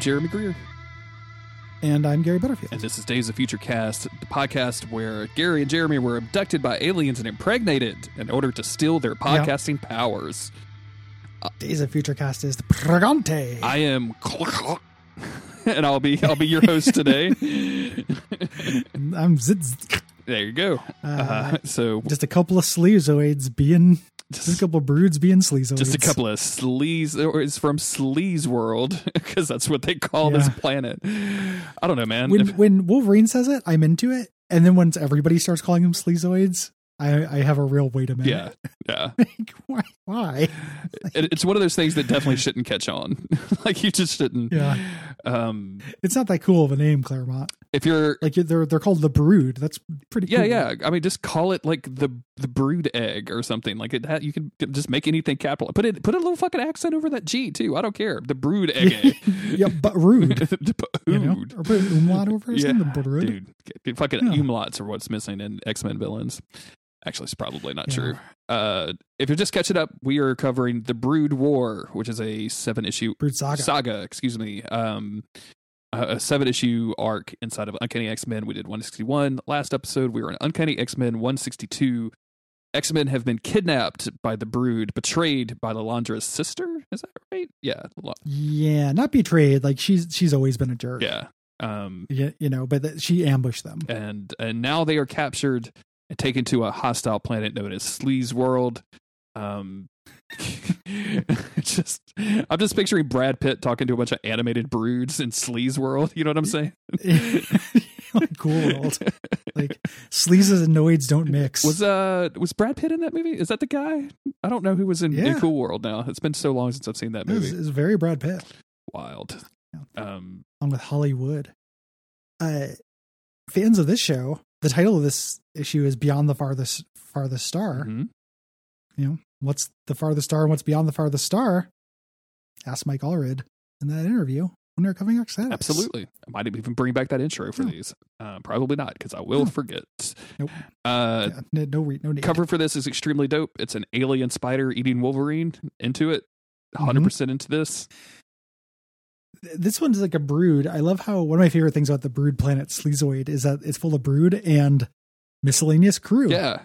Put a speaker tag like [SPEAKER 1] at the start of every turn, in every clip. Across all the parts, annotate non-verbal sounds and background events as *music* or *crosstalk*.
[SPEAKER 1] I'm Jeremy Greer,
[SPEAKER 2] And I'm Gary Butterfield.
[SPEAKER 1] and this is Days of Future Cast, the podcast where Gary and Jeremy were abducted by aliens and impregnated in order to steal their podcasting powers.
[SPEAKER 2] Days of Future Cast is the Pregante.
[SPEAKER 1] I am, *laughs* and I'll be I'll be your host today. *laughs*
[SPEAKER 2] I'm Zitz.
[SPEAKER 1] there you go. Uh, so
[SPEAKER 2] Just a couple of sleazoids being, just a couple of broods being sleazoids.
[SPEAKER 1] just a couple of sleaze, or it's from Sleaze World *laughs* because that's what they call this planet. I don't know, man.
[SPEAKER 2] When,
[SPEAKER 1] If-
[SPEAKER 2] when Wolverine says it, I'm into it. And then once everybody starts calling them sleazoids, I, I have a real wait a minute.
[SPEAKER 1] yeah, yeah. *laughs*
[SPEAKER 2] Like, why? Why?
[SPEAKER 1] It, it's one of those things that definitely shouldn't catch on. *laughs* like you just shouldn't.
[SPEAKER 2] Yeah.
[SPEAKER 1] Um,
[SPEAKER 2] It's not that cool of a name, Claremont.
[SPEAKER 1] if you're,
[SPEAKER 2] Like they're they're called the Brood. That's pretty.
[SPEAKER 1] yeah,
[SPEAKER 2] cool.
[SPEAKER 1] yeah. I mean, just call it like the the brood egg or something. Like it. Ha- you can just make anything capital. Put it. Put a little fucking accent over that G too. I don't care. The brood *laughs* egg.
[SPEAKER 2] yeah, but rude.
[SPEAKER 1] the
[SPEAKER 2] You know,
[SPEAKER 1] brood.
[SPEAKER 2] or put an umlaut over or
[SPEAKER 1] Yeah,
[SPEAKER 2] Brood.
[SPEAKER 1] dude. Get- Fucking
[SPEAKER 2] Yeah.
[SPEAKER 1] umlauts are what's missing in X Men villains. Actually, it's probably not
[SPEAKER 2] Yeah.
[SPEAKER 1] true. Uh, if you're just catching up, we are covering the Brood War, which is a seven issue
[SPEAKER 2] Brood Saga.
[SPEAKER 1] saga, excuse me. Um, a, seven issue arc inside of Uncanny X Men. We did 161. Last episode, we were in Uncanny X Men 162. X Men have been kidnapped by the Brood, betrayed by Lilandra's sister. Is that right? Yeah.
[SPEAKER 2] Yeah, not betrayed. Like she's she's always been a jerk.
[SPEAKER 1] Yeah. Um,
[SPEAKER 2] Yeah, you know, but that she ambushed them.
[SPEAKER 1] and and now they are captured and taken to a hostile planet known as Sleaze World. Um, *laughs* just I'm just picturing Brad Pitt talking to a bunch of animated broods in Sleaze World. You know what I'm saying? *laughs*
[SPEAKER 2] like cool world. Like sleazes and noids don't mix.
[SPEAKER 1] Was uh was Brad Pitt in that movie? Is that the guy? I don't know who was in, in Cool World now. It's been so long since I've seen that movie.
[SPEAKER 2] It's, very Brad Pitt
[SPEAKER 1] Wild.
[SPEAKER 2] Yeah.
[SPEAKER 1] Um,
[SPEAKER 2] along with Hollywood. Uh, fans of this show, the title of this issue is Beyond the Farthest Farthest Star.
[SPEAKER 1] mhm.
[SPEAKER 2] You know, what's the farthest star and what's beyond the farthest star? Asked Mike Allred in that interview when they're coming up status.
[SPEAKER 1] Absolutely. I might even bring back that intro for
[SPEAKER 2] No.
[SPEAKER 1] these. Uh, probably not because I will
[SPEAKER 2] No.
[SPEAKER 1] forget.
[SPEAKER 2] Nope.
[SPEAKER 1] Uh,
[SPEAKER 2] Yeah, no, no, re- no need.
[SPEAKER 1] cover for this is extremely dope. It's an alien spider eating Wolverine. Into it, 100 percent into this.
[SPEAKER 2] This one's like a brood. I love how one of my favorite things about the brood planet Sleazoid is that it's full of brood and miscellaneous crew.
[SPEAKER 1] Yeah,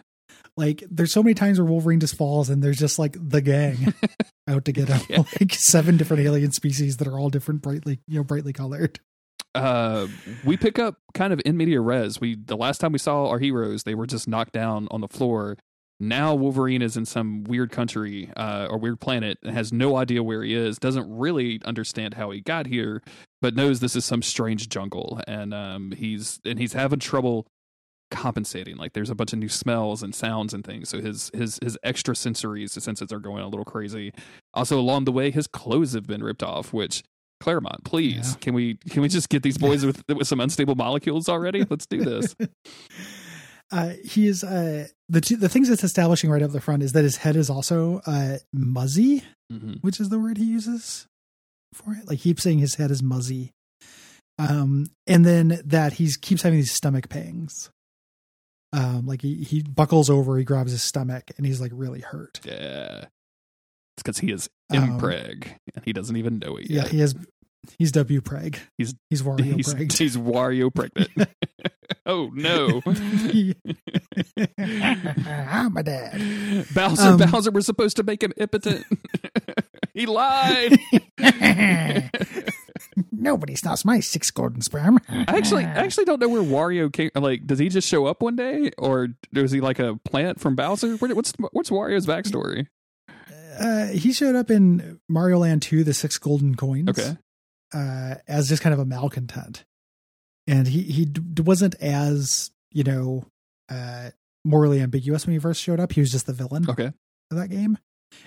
[SPEAKER 2] Like there's so many times where Wolverine just falls and there's just like the gang *laughs* out to get him.
[SPEAKER 1] Yeah. *laughs*
[SPEAKER 2] Like seven different alien species that are all different brightly, you know, brightly colored.
[SPEAKER 1] uh, we pick up kind of in media res. We the last time we saw our heroes, they were just knocked down on the floor. Now Wolverine is in some weird country uh, or weird planet and has no idea where he is. Doesn't really understand how he got here, but knows this is some strange jungle, and um, he's and he's having trouble compensating. Like there's a bunch of new smells and sounds and things. So his his his extra sensories, his senses are going a little crazy. Also along the way, his clothes have been ripped off, which. Claremont, please,
[SPEAKER 2] Yeah.
[SPEAKER 1] can we can we just get these boys *laughs* with with some unstable molecules already? Let's do this. *laughs*
[SPEAKER 2] Uh, he is uh, the two, the things it's establishing right up the front is that his head is also uh, muzzy,
[SPEAKER 1] hmm
[SPEAKER 2] which is the word he uses for it. Like he keeps saying his head is muzzy, um, and then that he keeps having these stomach pangs. Um, like he he buckles over, he grabs his stomach, and he's like really hurt.
[SPEAKER 1] Yeah. It's because he is
[SPEAKER 2] Um,
[SPEAKER 1] impreg and he doesn't even know it
[SPEAKER 2] Yeah, he has. He's W preg.
[SPEAKER 1] He's-
[SPEAKER 2] he's *laughs* Wario
[SPEAKER 1] he's,
[SPEAKER 2] preg.
[SPEAKER 1] he's Wario pregnant. *laughs* oh no. *laughs*
[SPEAKER 2] I'm a dad.
[SPEAKER 1] Bowser
[SPEAKER 2] Um,
[SPEAKER 1] Bowser was supposed to make him impotent. he lied.
[SPEAKER 2] Nobody stops my six golden sperm.
[SPEAKER 1] I actually I actually don't know where Wario came like does he just show up one day or was he like a plant from Bowser? What's what's Wario's backstory?
[SPEAKER 2] Uh, he showed up in Mario Land 2, the six golden coins.
[SPEAKER 1] Okay.
[SPEAKER 2] Uh, as just kind of a malcontent, and he he d- wasn't as you know uh, morally ambiguous when he first showed up. He was just the villain
[SPEAKER 1] Okay.
[SPEAKER 2] of that game,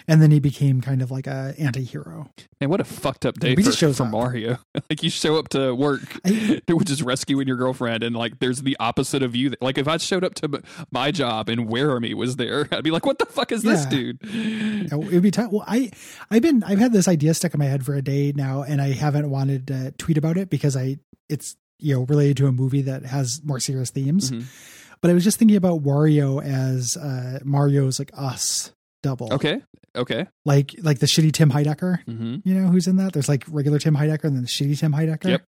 [SPEAKER 2] and then he became kind of like a anti-hero.
[SPEAKER 1] Man, what a fucked up day
[SPEAKER 2] He
[SPEAKER 1] for,
[SPEAKER 2] shows
[SPEAKER 1] for
[SPEAKER 2] up.
[SPEAKER 1] Mario. *laughs* like you show up to work, *laughs*
[SPEAKER 2] I- *laughs*
[SPEAKER 1] which just rescuing your girlfriend, and like there's the opposite of you. Like if I showed up to my job and Weremy was there, I'd be like, "What the fuck is this dude?"
[SPEAKER 2] It would be tough. Well, I I've been I've had this idea stuck in my head for a day now, and I haven't wanted to tweet about it because I it's you know related to a movie that has more serious themes.
[SPEAKER 1] Mhm.
[SPEAKER 2] But I was just thinking about Wario as uh, Mario's like us double.
[SPEAKER 1] Okay. Okay.
[SPEAKER 2] Like like the shitty Tim Heidecker,
[SPEAKER 1] hmm
[SPEAKER 2] you know, who's in that? There's like regular Tim Heidecker and then the shitty Tim Heidecker.
[SPEAKER 1] Yep.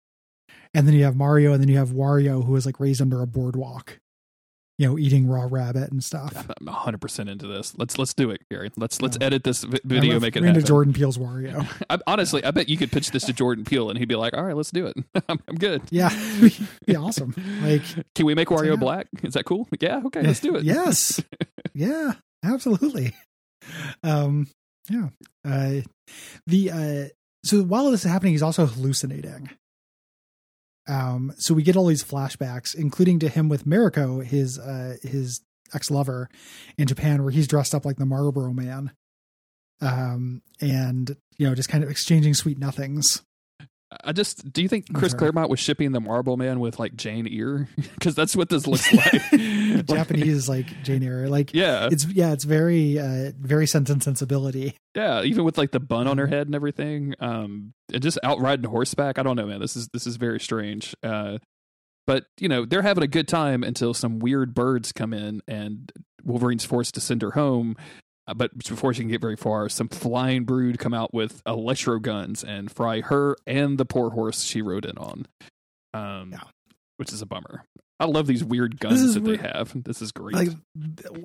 [SPEAKER 2] And then you have Mario and then you have Wario who is like raised under a boardwalk. You know, eating raw rabbit and stuff.
[SPEAKER 1] I'm 100 percent into this. Let's let's do it, Gary. Let's let's
[SPEAKER 2] Yeah.
[SPEAKER 1] edit this video, make it
[SPEAKER 2] into
[SPEAKER 1] happen.
[SPEAKER 2] Jordan Peele's Wario. *laughs*
[SPEAKER 1] I, honestly, I bet you could pitch this to Jordan Peele and he'd be like, "All right, let's do it. *laughs* I'm, I'm good."
[SPEAKER 2] Yeah. *laughs* be awesome. Like
[SPEAKER 1] Can we make Wario
[SPEAKER 2] yeah.
[SPEAKER 1] black? Is that cool? Yeah. Okay, let's do it.
[SPEAKER 2] Yes. yeah, absolutely. Um, yeah. Uh, the uh, so while this is happening, he's also hallucinating. Um, so we get all these flashbacks, including to him with Mariko, his uh, his ex lover in Japan, where he's dressed up like the Marlboro Man. Um, and you know, just kind of exchanging sweet nothings.
[SPEAKER 1] I just do you think Chris. Claremont was shipping the Marble Man with like Jane Eyre? *laughs* Because that's what this looks *laughs* like. *laughs*
[SPEAKER 2] Japanese like Jane Eyre, like
[SPEAKER 1] Yeah,
[SPEAKER 2] it's yeah, it's very uh very sense and sensibility.
[SPEAKER 1] yeah. Even with like the bun on her head and everything, um, and just out riding horseback. I don't know, man. This is this is very strange. Uh, but you know they're having a good time until some weird birds come in and Wolverine's forced to send her home. Uh, but before she can get very far, some flying brood come out with electro guns and fry her and the poor horse she rode in on. Um,
[SPEAKER 2] Yeah.
[SPEAKER 1] which is a bummer. I love these weird guns that
[SPEAKER 2] weird.
[SPEAKER 1] they have. This is great.
[SPEAKER 2] Like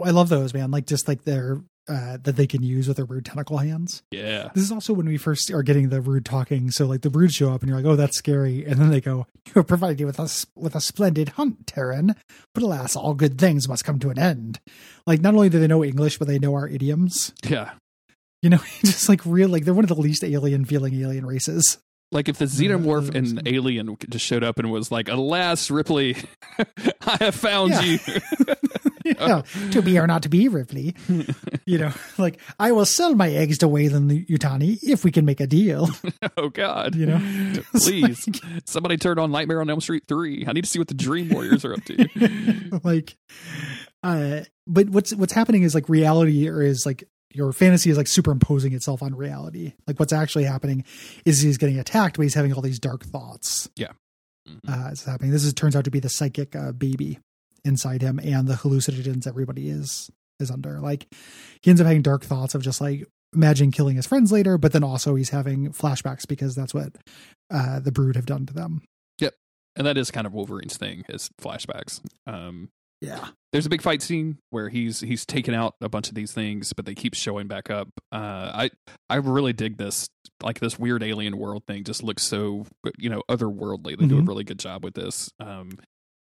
[SPEAKER 2] I love those, man. Like just like they're uh that they can use with their rude tentacle hands.
[SPEAKER 1] yeah,
[SPEAKER 2] This is also when we first are getting the rude talking. So like the rude show up and you're like, oh, that's scary. And then they go, you have provided you with us with a splendid hunt, Terran. But alas, all good things must come to an end. Like not only do they know English, but they know our idioms.
[SPEAKER 1] yeah.
[SPEAKER 2] You know, *laughs* just like real like they're one of the least alien feeling alien races.
[SPEAKER 1] Like if the xenomorph and alien just showed up and was like, "Alas, Ripley, *laughs* I have found
[SPEAKER 2] Yeah.
[SPEAKER 1] you." *laughs*
[SPEAKER 2] to be or not to be, Ripley. You know, *laughs* like I will sell my eggs to Weyland Yutani if we can make a deal.
[SPEAKER 1] oh God,
[SPEAKER 2] You know?
[SPEAKER 1] Please,
[SPEAKER 2] like-
[SPEAKER 1] somebody turn on Nightmare on Elm Street three. I need to see what the Dream Warriors are up to.
[SPEAKER 2] like uh but what's what's happening is like reality or is like your fantasy is like superimposing itself on reality. Like what's actually happening is he's getting attacked but he's having all these dark thoughts.
[SPEAKER 1] Mhm.
[SPEAKER 2] uh it's happening. This is turns out to be the psychic uh, baby inside him and the hallucinogens everybody is is under. Like he ends up having dark thoughts of just like imagining killing his friends later but then also he's having flashbacks because that's what uh the brood have done to them.
[SPEAKER 1] Yep, and that is kind of Wolverine's thing is flashbacks. Um,
[SPEAKER 2] yeah
[SPEAKER 1] there's a big fight scene where he's he's taken out a bunch of these things, but they keep showing back up. Uh, I I really dig this like this weird alien world thing. Just looks so you know otherworldly. They do a
[SPEAKER 2] Mhm.
[SPEAKER 1] really good job with this. Um,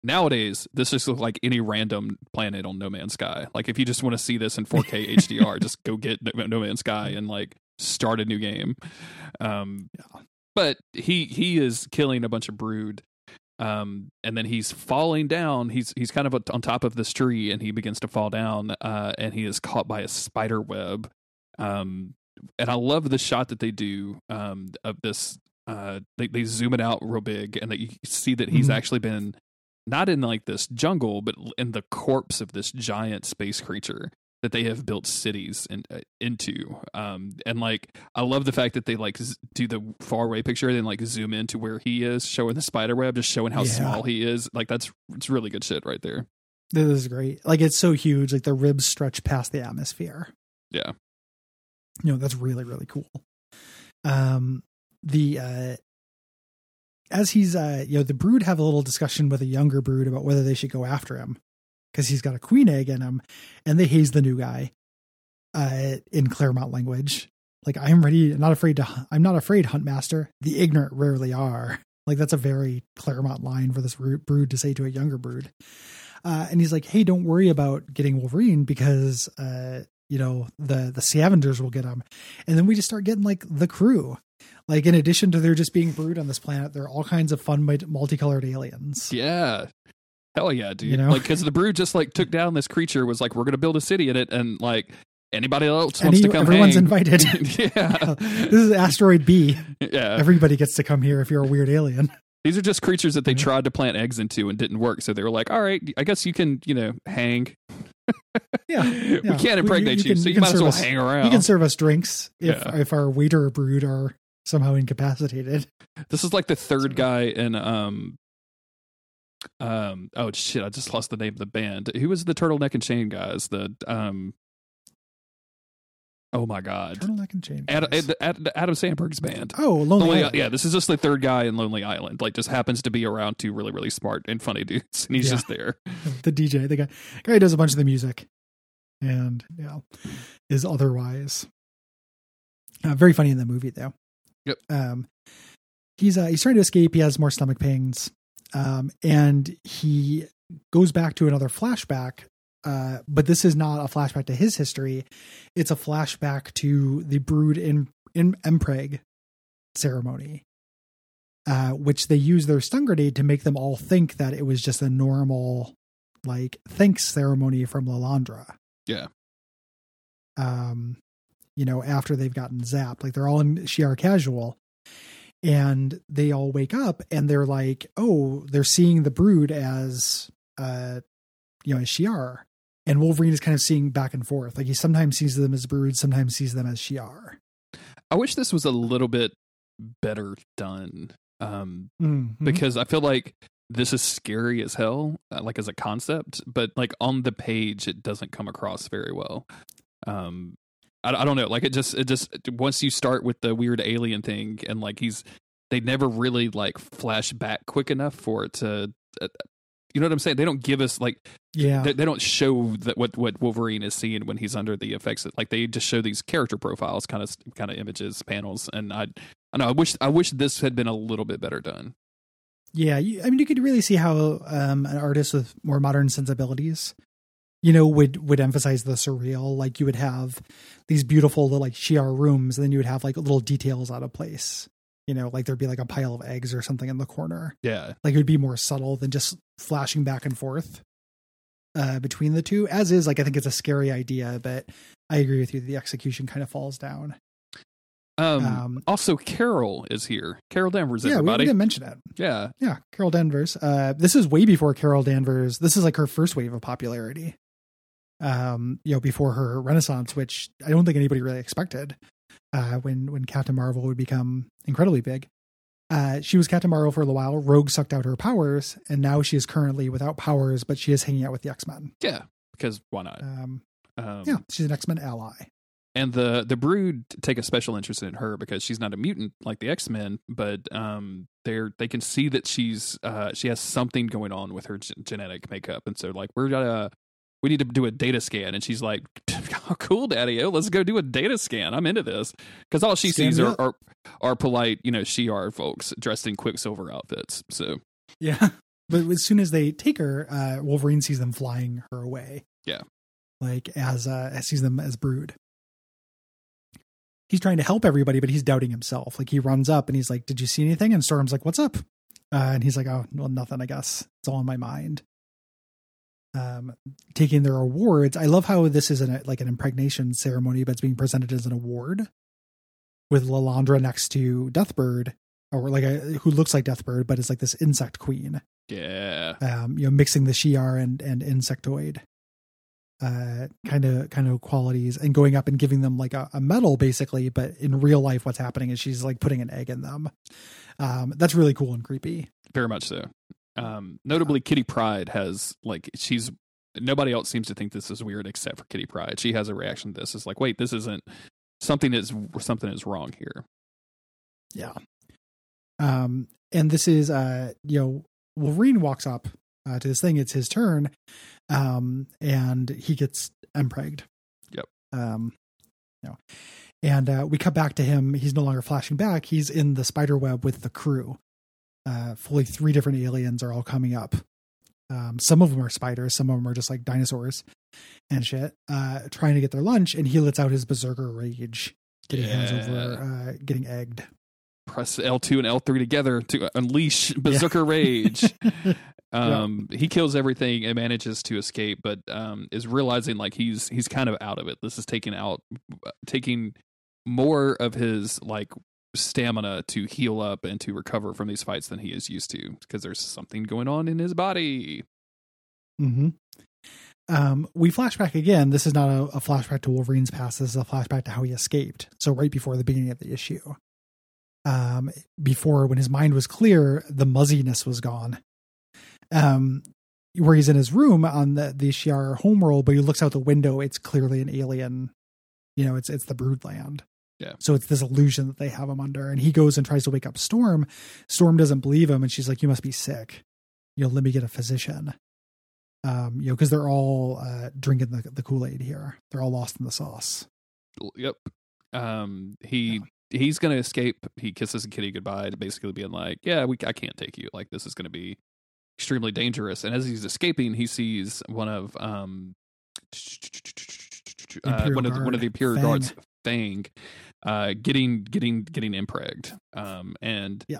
[SPEAKER 1] nowadays, this just looks like any random planet on No Man's Sky. Like if you just want to see this in 4K HDR, *laughs* just go get No, no Man's Sky and like start a new game. Um,
[SPEAKER 2] Yeah.
[SPEAKER 1] but he he is killing a bunch of brood um and then he's falling down. He's he's kind of on top of this tree and he begins to fall down uh and he is caught by a spider web. Um and i love the shot that they do um of this uh they, they zoom it out real big and that you see that he's
[SPEAKER 2] Mhm.
[SPEAKER 1] actually been not in like this jungle but in the corpse of this giant space creature that they have built cities in, uh, into um and like i love the fact that they like z- do the far away picture and then like zoom into where he is showing the spider web just showing how
[SPEAKER 2] Yeah.
[SPEAKER 1] small he is like that's it's really good shit right there
[SPEAKER 2] This is great. Like it's so huge, like the ribs stretch past the atmosphere.
[SPEAKER 1] Yeah.
[SPEAKER 2] You know, that's really, really cool. Um the uh as he's uh you know, the brood have a little discussion with a younger brood about whether they should go after him. Because he's got a queen egg in him, and they haze the new guy uh in Claremont language. Like I'm ready, not afraid to I'm not afraid, hunt master. The ignorant rarely are. Like that's a very Claremont line for this brood to say to a younger brood. Uh, and he's like, "Hey, don't worry about getting Wolverine because uh, you know the the scavengers will get him." And then we just start getting like the crew. Like in addition to there just being brood on this planet, there are all kinds of fun multicolored aliens.
[SPEAKER 1] yeah hell yeah dude
[SPEAKER 2] You know?
[SPEAKER 1] like because the *laughs* brood just like took down this creature was like we're gonna build a city in it and like anybody else wants
[SPEAKER 2] Any-
[SPEAKER 1] to come
[SPEAKER 2] everyone's
[SPEAKER 1] hang.
[SPEAKER 2] invited. *laughs* *laughs*
[SPEAKER 1] yeah
[SPEAKER 2] this is asteroid B.
[SPEAKER 1] yeah
[SPEAKER 2] Everybody gets to come here if you're a weird alien.
[SPEAKER 1] These are just creatures that they
[SPEAKER 2] Yeah.
[SPEAKER 1] tried to plant eggs into and didn't work. So they were like, "All right, I guess you can, you know, hang.
[SPEAKER 2] Yeah,
[SPEAKER 1] we can't impregnate
[SPEAKER 2] You-
[SPEAKER 1] you,
[SPEAKER 2] you can-
[SPEAKER 1] so
[SPEAKER 2] you
[SPEAKER 1] you, might as well
[SPEAKER 2] us-
[SPEAKER 1] hang around."
[SPEAKER 2] You can serve us drinks if
[SPEAKER 1] Yeah.
[SPEAKER 2] if our waiter or brood are somehow incapacitated.
[SPEAKER 1] this is like the third
[SPEAKER 2] Sorry.
[SPEAKER 1] guy in um, um. Oh shit! I just lost the name of the band. Who was the turtleneck and chain guys? The um. Oh my god.
[SPEAKER 2] Turtleneck and chain.
[SPEAKER 1] Ad. Ad, Ad, Adam Samberg's band.
[SPEAKER 2] oh, Lonely,
[SPEAKER 1] Lonely,
[SPEAKER 2] Island.
[SPEAKER 1] yeah, this is just the third guy in Lonely Island. Like, just happens to be around two really, really smart and funny dudes, and he's
[SPEAKER 2] Yeah.
[SPEAKER 1] just there. *laughs*
[SPEAKER 2] the DJ, the guy, guy who does a bunch of the music, and yeah, is otherwise uh, very funny in the movie though.
[SPEAKER 1] Yep.
[SPEAKER 2] Um, he's uh, he's trying to escape. He has more stomach pains, um, and he goes back to another flashback. Uh, but this is not a flashback to his history; it's a flashback to the Brood in in Empreg ceremony, uh, which they use their stun grenade to make them all think that it was just a normal like thanks ceremony from Lilandra.
[SPEAKER 1] Yeah.
[SPEAKER 2] Um, you know, after they've gotten zapped, like they're all in Shi'ar casual, and they all wake up and they're like, oh, they're seeing the brood as, uh, you know, as Shi'ar, and Wolverine is kind of seeing back and forth. Like he sometimes sees them as brood, sometimes sees them as Shi'ar.
[SPEAKER 1] I wish this was a little bit better done. Um,
[SPEAKER 2] Mhm.
[SPEAKER 1] because I feel like this is scary as hell, uh, like as a concept, but like on the page, it doesn't come across very well. Um, I, I don't know, like it just, it just once you start with the weird alien thing, and like he's, they never really like flash back quick enough for it to, uh, you know what I'm saying? They don't give us like
[SPEAKER 2] yeah,
[SPEAKER 1] they, they don't show that what what Wolverine is seeing when he's under the effects. Like they just show these character profiles, kind of kind of images, panels, and I I know I wish I wish this had been a little bit better done.
[SPEAKER 2] Yeah, you, I mean, you could really see how um, an artist with more modern sensibilities, you know, would would emphasize the surreal. Like you would have these beautiful little like Shi'ar rooms, and then you would have like little details out of place. You know, like there'd be like a pile of eggs or something in the corner.
[SPEAKER 1] Yeah,
[SPEAKER 2] Like it would be more subtle than just flashing back and forth uh, between the two. As is, like I think it's a scary idea, but I agree with you. The execution kind of falls down.
[SPEAKER 1] Um,
[SPEAKER 2] Um,
[SPEAKER 1] also, Carol is here. Carol Danvers, is here.
[SPEAKER 2] yeah, we didn't mention it.
[SPEAKER 1] yeah,
[SPEAKER 2] Yeah, Carol Danvers. Uh, this is way before Carol Danvers. This is like her first wave of popularity. Um, you know, before her renaissance, which I don't think anybody really expected. Uh, when when Captain Marvel would become incredibly big. Uh, she was Captain Marvel for a little while. Rogue sucked out her powers, and now she is currently without powers, but she is hanging out with the X Men.
[SPEAKER 1] yeah. Because why not?
[SPEAKER 2] Um,
[SPEAKER 1] Um,
[SPEAKER 2] yeah, she's an X Men ally.
[SPEAKER 1] and the the Brood take a special interest in her because she's not a mutant like the X Men, but um, they're they can see that she's uh she has something going on with her g- genetic makeup, and so like we're gonna we need to do a data scan, and she's like, *laughs* oh, "Cool, Daddy, oh, let's go do a data scan. I'm into this." Because all she sees are, are are polite, you know, Shi'ar folks dressed in Quicksilver outfits. So
[SPEAKER 2] Yeah. *laughs* But as soon as they take her, uh, Wolverine sees them flying her away.
[SPEAKER 1] Yeah.
[SPEAKER 2] Like as uh sees them as brood. He's trying to help everybody, but he's doubting himself. Like he runs up and he's like, Did you see anything? And Storm's like, What's up? Uh, and he's like, Oh, well, nothing, I guess. It's all in my mind. Um, taking their awards. I love how this is an like an impregnation ceremony, but it's being presented as an award with Lilandra next to Deathbird, or like a who looks like Deathbird, but is like this insect queen
[SPEAKER 1] yeah,
[SPEAKER 2] um, you know, mixing the Shi'ar and and insectoid uh kind of kind of qualities and going up and giving them like a, a medal basically but in real life what's happening is she's like putting an egg in them um that's really cool and creepy
[SPEAKER 1] very much so. Um, notably, Kitty Pryde has like she's nobody else seems to think this is weird except for Kitty Pryde. She has a reaction to this. It's like, wait, this isn't something is something is wrong here.
[SPEAKER 2] yeah. Um and this is uh you know wolverine walks up uh, to this thing. It's his turn. Um and he gets empregged
[SPEAKER 1] Yep.
[SPEAKER 2] um you know and uh we cut back to him. He's no longer flashing back. He's in the spider web with the crew uh fully three different aliens are all coming up. Um some of them are spiders some of them are just like dinosaurs and shit uh trying to get their lunch and he lets out his berserker rage getting hands over uh getting egged.
[SPEAKER 1] Press L two and L three together to unleash Berserker Rage. *laughs* Um, he kills everything and manages to escape, but um, is realizing like he's he's kind of out of it. This is taking out taking more of his like stamina to heal up and to recover from these fights than he is used to because there's something going on in his body.
[SPEAKER 2] hmm Um, we flash back again. This is not a, a flashback to Wolverine's past. This is a flashback to how he escaped. So right before the beginning of the issue, um, before when his mind was clear, the muzziness was gone. Um, where he's in his room on the the Shi'ar homeworld, but he looks out the window. It's clearly an alien You know, it's it's the Broodland.
[SPEAKER 1] Yeah.
[SPEAKER 2] So it's this illusion that they have him under, and he goes and tries to wake up Storm. Storm doesn't believe him, and she's like, "You must be sick. You know, let me get a physician." Um, you know, because they're all uh, drinking the the Kool Aid here. They're all lost in the sauce.
[SPEAKER 1] Yep. Um, he he's gonna escape. He kisses Kitty goodbye to basically being like, "Yeah, we I can't take you. Like this is gonna be extremely dangerous." And as he's escaping, he sees one of um uh, one of the, one of the Imperial
[SPEAKER 2] Fang.
[SPEAKER 1] guards, Fang, uh, getting getting getting impregged. Um, and
[SPEAKER 2] Yeah.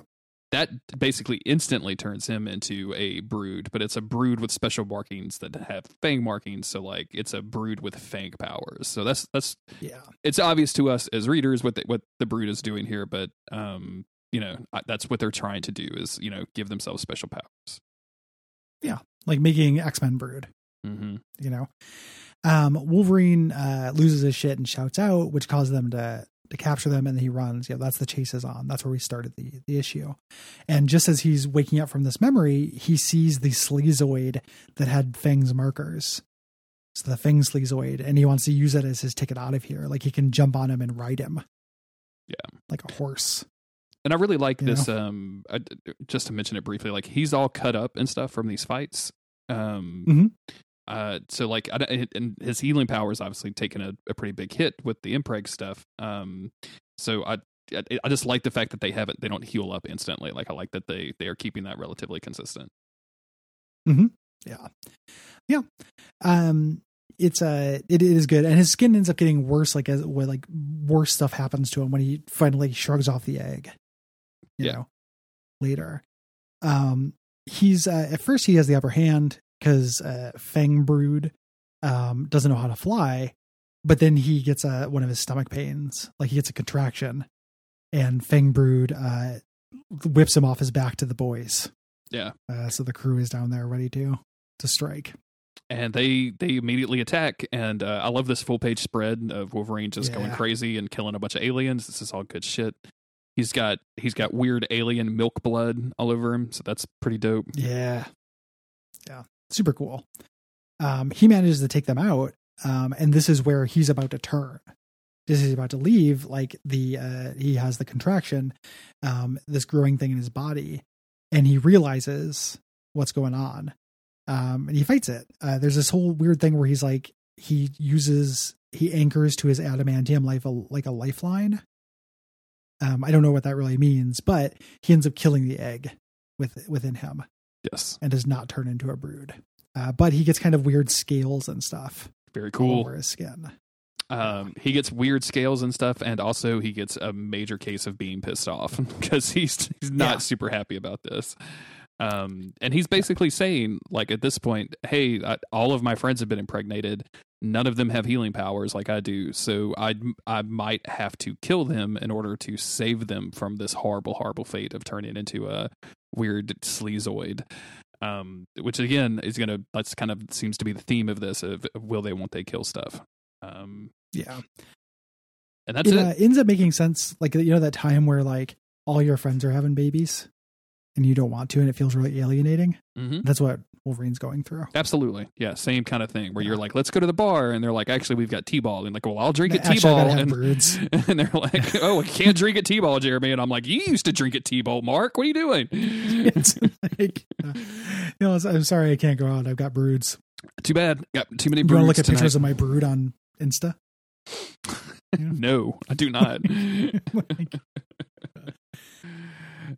[SPEAKER 1] that basically instantly turns him into a brood, but it's a brood with special markings that have Fang markings. So like it's a brood with Fang powers. So that's that's
[SPEAKER 2] Yeah.
[SPEAKER 1] it's obvious to us as readers what the, what the brood is doing here, but um, you know I- that's what they're trying to do is you know give themselves special powers.
[SPEAKER 2] Yeah, like making X Men Brood.
[SPEAKER 1] Mm-hmm.
[SPEAKER 2] you know um wolverine uh loses his shit and shouts out which causes them to to capture them and he runs yeah that's the chase is on that's where we started the the issue and just as he's waking up from this memory he sees the sleazoid that had fang's markers so the fang sleazoid and he wants to use it as his ticket out of here like he can jump on him and ride him
[SPEAKER 1] Yeah.
[SPEAKER 2] like a horse
[SPEAKER 1] And I really like
[SPEAKER 2] You
[SPEAKER 1] this. Um, I, just to mention it briefly, like he's all cut up and stuff from these fights. Um,
[SPEAKER 2] Mhm.
[SPEAKER 1] Uh, so like, I, and his healing powers obviously taken a, a pretty big hit with the impreg stuff. Um, so I, I, I just like the fact that they haven't, they don't heal up instantly. Like I like that they they are keeping that relatively consistent.
[SPEAKER 2] yeah yeah um it's uh it, it is good and his skin ends up getting worse like as where like worse stuff happens to him when he finally shrugs off the egg you
[SPEAKER 1] Yeah.
[SPEAKER 2] know later um he's uh, at first he has the upper hand because uh fang brood um doesn't know how to fly but then he gets uh one of his stomach pains like he gets a contraction and fang brood uh whips him off his back to the boys.
[SPEAKER 1] Yeah.
[SPEAKER 2] uh, so the crew is down there ready to to strike.
[SPEAKER 1] And they they immediately attack and uh, i love this full page spread of wolverine just going crazy and killing a bunch of aliens. This is all good shit. He's got he's got weird alien milk blood all over him so that's pretty dope.
[SPEAKER 2] Yeah. Super cool. Um, he manages to take them out. Um, and this is where he's about to turn. As he's about to leave, like the uh he has the contraction, um, this growing thing in his body, and he realizes what's going on. Um, and he fights it. Uh, there's this whole weird thing where he's like he uses he anchors to his adamantium life like a lifeline. Um, I don't know what that really means, but he ends up killing the egg with within him
[SPEAKER 1] yes
[SPEAKER 2] and does not turn into a brood. Uh, but he gets kind of weird scales and stuff
[SPEAKER 1] very cool
[SPEAKER 2] over his skin.
[SPEAKER 1] um he gets weird scales and stuff and also he gets a major case of being pissed off *laughs* because he's he's not
[SPEAKER 2] Yeah.
[SPEAKER 1] super happy about this um and he's basically saying like at this point hey I, all of my friends have been impregnated none of them have healing powers like i do so i i might have to kill them in order to save them from this horrible horrible fate of turning into a weird sleazoid. Um which again is gonna that's kind of seems to be the theme of this of will they won't they kill stuff. Um
[SPEAKER 2] Yeah,
[SPEAKER 1] and that's
[SPEAKER 2] it,
[SPEAKER 1] it,
[SPEAKER 2] Uh, ends up making sense. Like you know that time where like all your friends are having babies, and you don't want to, and it feels really alienating.
[SPEAKER 1] hmm
[SPEAKER 2] That's what Wolverine's going through.
[SPEAKER 1] Absolutely. Yeah. Same kind of thing where you're like, let's go to the bar. And they're like, actually, we've got T ball. And like, well, I'll drink at T ball. And, *laughs*
[SPEAKER 2] broods.
[SPEAKER 1] and they're like, *laughs* oh, I can't drink at T ball, Jeremy. And I'm like, you used to drink at T ball, Mark. What are you doing? *laughs*
[SPEAKER 2] it's like, uh, you know, I'm sorry I can't go out. I've got broods.
[SPEAKER 1] Too bad. Got too many
[SPEAKER 2] You want to look
[SPEAKER 1] broods
[SPEAKER 2] at pictures of my brood on Insta?
[SPEAKER 1] No, I do not.
[SPEAKER 2] Like,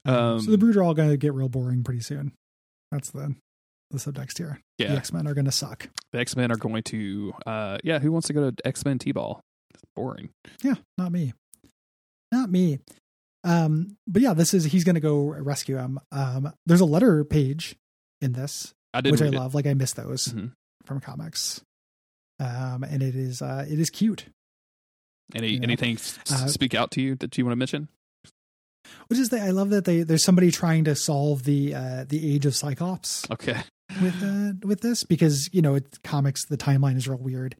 [SPEAKER 1] um,
[SPEAKER 2] so the brood are all going to get real boring pretty soon. That's the the subtext here. The
[SPEAKER 1] yeah,
[SPEAKER 2] X Men are going to suck.
[SPEAKER 1] the X Men are going to, uh, yeah, who wants to go to X Men T ball? It's boring.
[SPEAKER 2] Yeah, not me. Not me. Um, but yeah, this is he's gonna go rescue him. Um, there's a letter page in this,
[SPEAKER 1] I
[SPEAKER 2] which I
[SPEAKER 1] read it.
[SPEAKER 2] love. Like I miss those
[SPEAKER 1] Mhm.
[SPEAKER 2] from comics. Um, and it is uh it is cute.
[SPEAKER 1] Any
[SPEAKER 2] you know,
[SPEAKER 1] anything
[SPEAKER 2] uh,
[SPEAKER 1] speak out to you that you want to mention?
[SPEAKER 2] Which is the, I love that they there's somebody trying to solve the uh the age of Cyclops
[SPEAKER 1] Okay.
[SPEAKER 2] with uh with this because you know it's comics the timeline is real weird,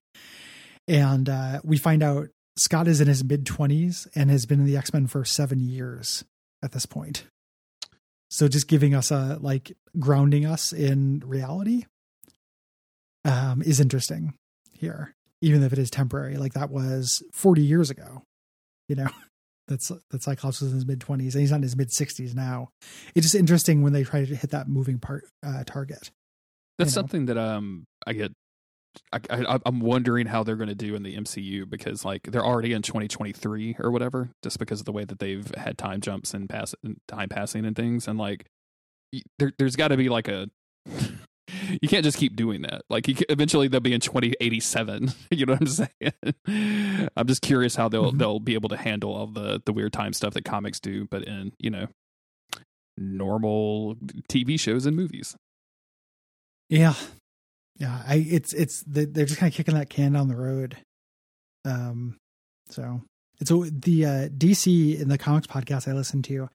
[SPEAKER 2] and uh we find out Scott is in his mid twenties and has been in the X Men for seven years at this point. So just giving us a like grounding us in reality um is interesting here. even if it is temporary. Like that was 40 years ago. You know, *laughs* that's that Cyclops was in his mid 20s and he's not in his mid 60s now. It's just interesting when they try to hit that moving part uh, target.
[SPEAKER 1] That's
[SPEAKER 2] you know.
[SPEAKER 1] something that um I get. I, I, I'm wondering how they're going to do in the MCU because like they're already in 2023 or whatever, just because of the way that they've had time jumps and pass time passing and things, and like there, there's got to be like a. *laughs* You can't just keep doing that. Like, you can, eventually they'll be in 2087. *laughs* You know what I'm saying? *laughs* I'm just curious how they'll
[SPEAKER 2] Mhm.
[SPEAKER 1] they'll be able to handle all the the weird time stuff that comics do, but in you know normal TV shows and movies.
[SPEAKER 2] Yeah. Yeah. I, it's, it's, they- they're just kind of kicking that can down the road. Um, so it's a, the, uh, DC in the comics podcast I listened to,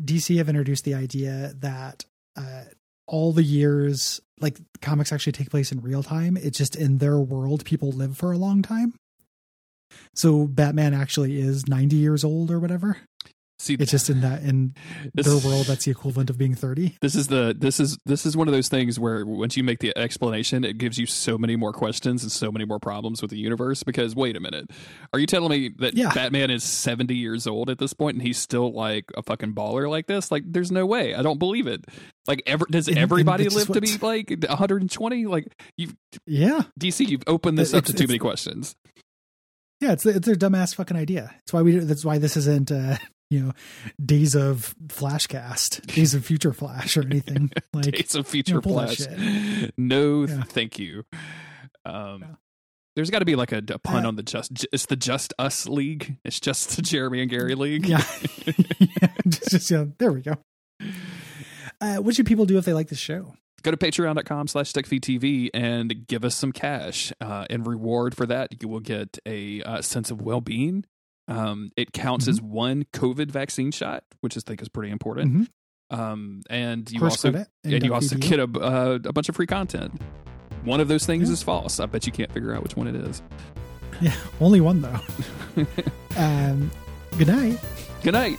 [SPEAKER 2] DC have introduced the idea that, uh, all the years, like comics actually take place in real time. It's just in their world, people live for a long time. So Batman actually is 90 years old or whatever.
[SPEAKER 1] See,
[SPEAKER 2] It's just in that, in
[SPEAKER 1] this-
[SPEAKER 2] their world, that's the equivalent of being 30.
[SPEAKER 1] This is the this is this is one of those things where once you make the explanation, it gives you so many more questions and so many more problems with the universe. Because wait a minute, are you telling me that
[SPEAKER 2] Yeah.
[SPEAKER 1] Batman is seventy years old at this point and he's still like a fucking baller like this? Like, there's no way. I don't believe it. Like, ever does
[SPEAKER 2] And-
[SPEAKER 1] everybody
[SPEAKER 2] it's
[SPEAKER 1] live to be like 120? Like, you
[SPEAKER 2] Yeah.
[SPEAKER 1] DC, you've opened this
[SPEAKER 2] It-
[SPEAKER 1] up to too many questions.
[SPEAKER 2] Yeah, it's it's their dumbass fucking idea. That's why we. That's why this isn't uh, *laughs* you know days of Flashcast, days of Future Flash or anything *laughs* like.
[SPEAKER 1] Days of Future
[SPEAKER 2] pull that
[SPEAKER 1] Flash. No,
[SPEAKER 2] Yeah.
[SPEAKER 1] thank you. Um,
[SPEAKER 2] Yeah.
[SPEAKER 1] There's got to be like a, a pun
[SPEAKER 2] Uh,
[SPEAKER 1] on the just. It's the Just Us League. It's just the Jeremy and Gary League.
[SPEAKER 2] Yeah, *laughs* yeah just, just yeah. There we go. Uh, what should people do if they like the show?
[SPEAKER 1] Go to patreon.com slash stickfeedtv and give us some cash. Uh, in reward for that, you will get a uh, sense of well being. Um, it counts
[SPEAKER 2] Mm-hmm.
[SPEAKER 1] as one COVID vaccine shot, which I think is pretty important.
[SPEAKER 2] Mhm.
[SPEAKER 1] Um, and you
[SPEAKER 2] Course
[SPEAKER 1] also
[SPEAKER 2] credit
[SPEAKER 1] and you also get a, uh, a bunch of free content. One of those things
[SPEAKER 2] Yeah.
[SPEAKER 1] is false. I bet you can't figure out which one it is.
[SPEAKER 2] yeah, only one though. *laughs* um, good night.
[SPEAKER 1] Good night.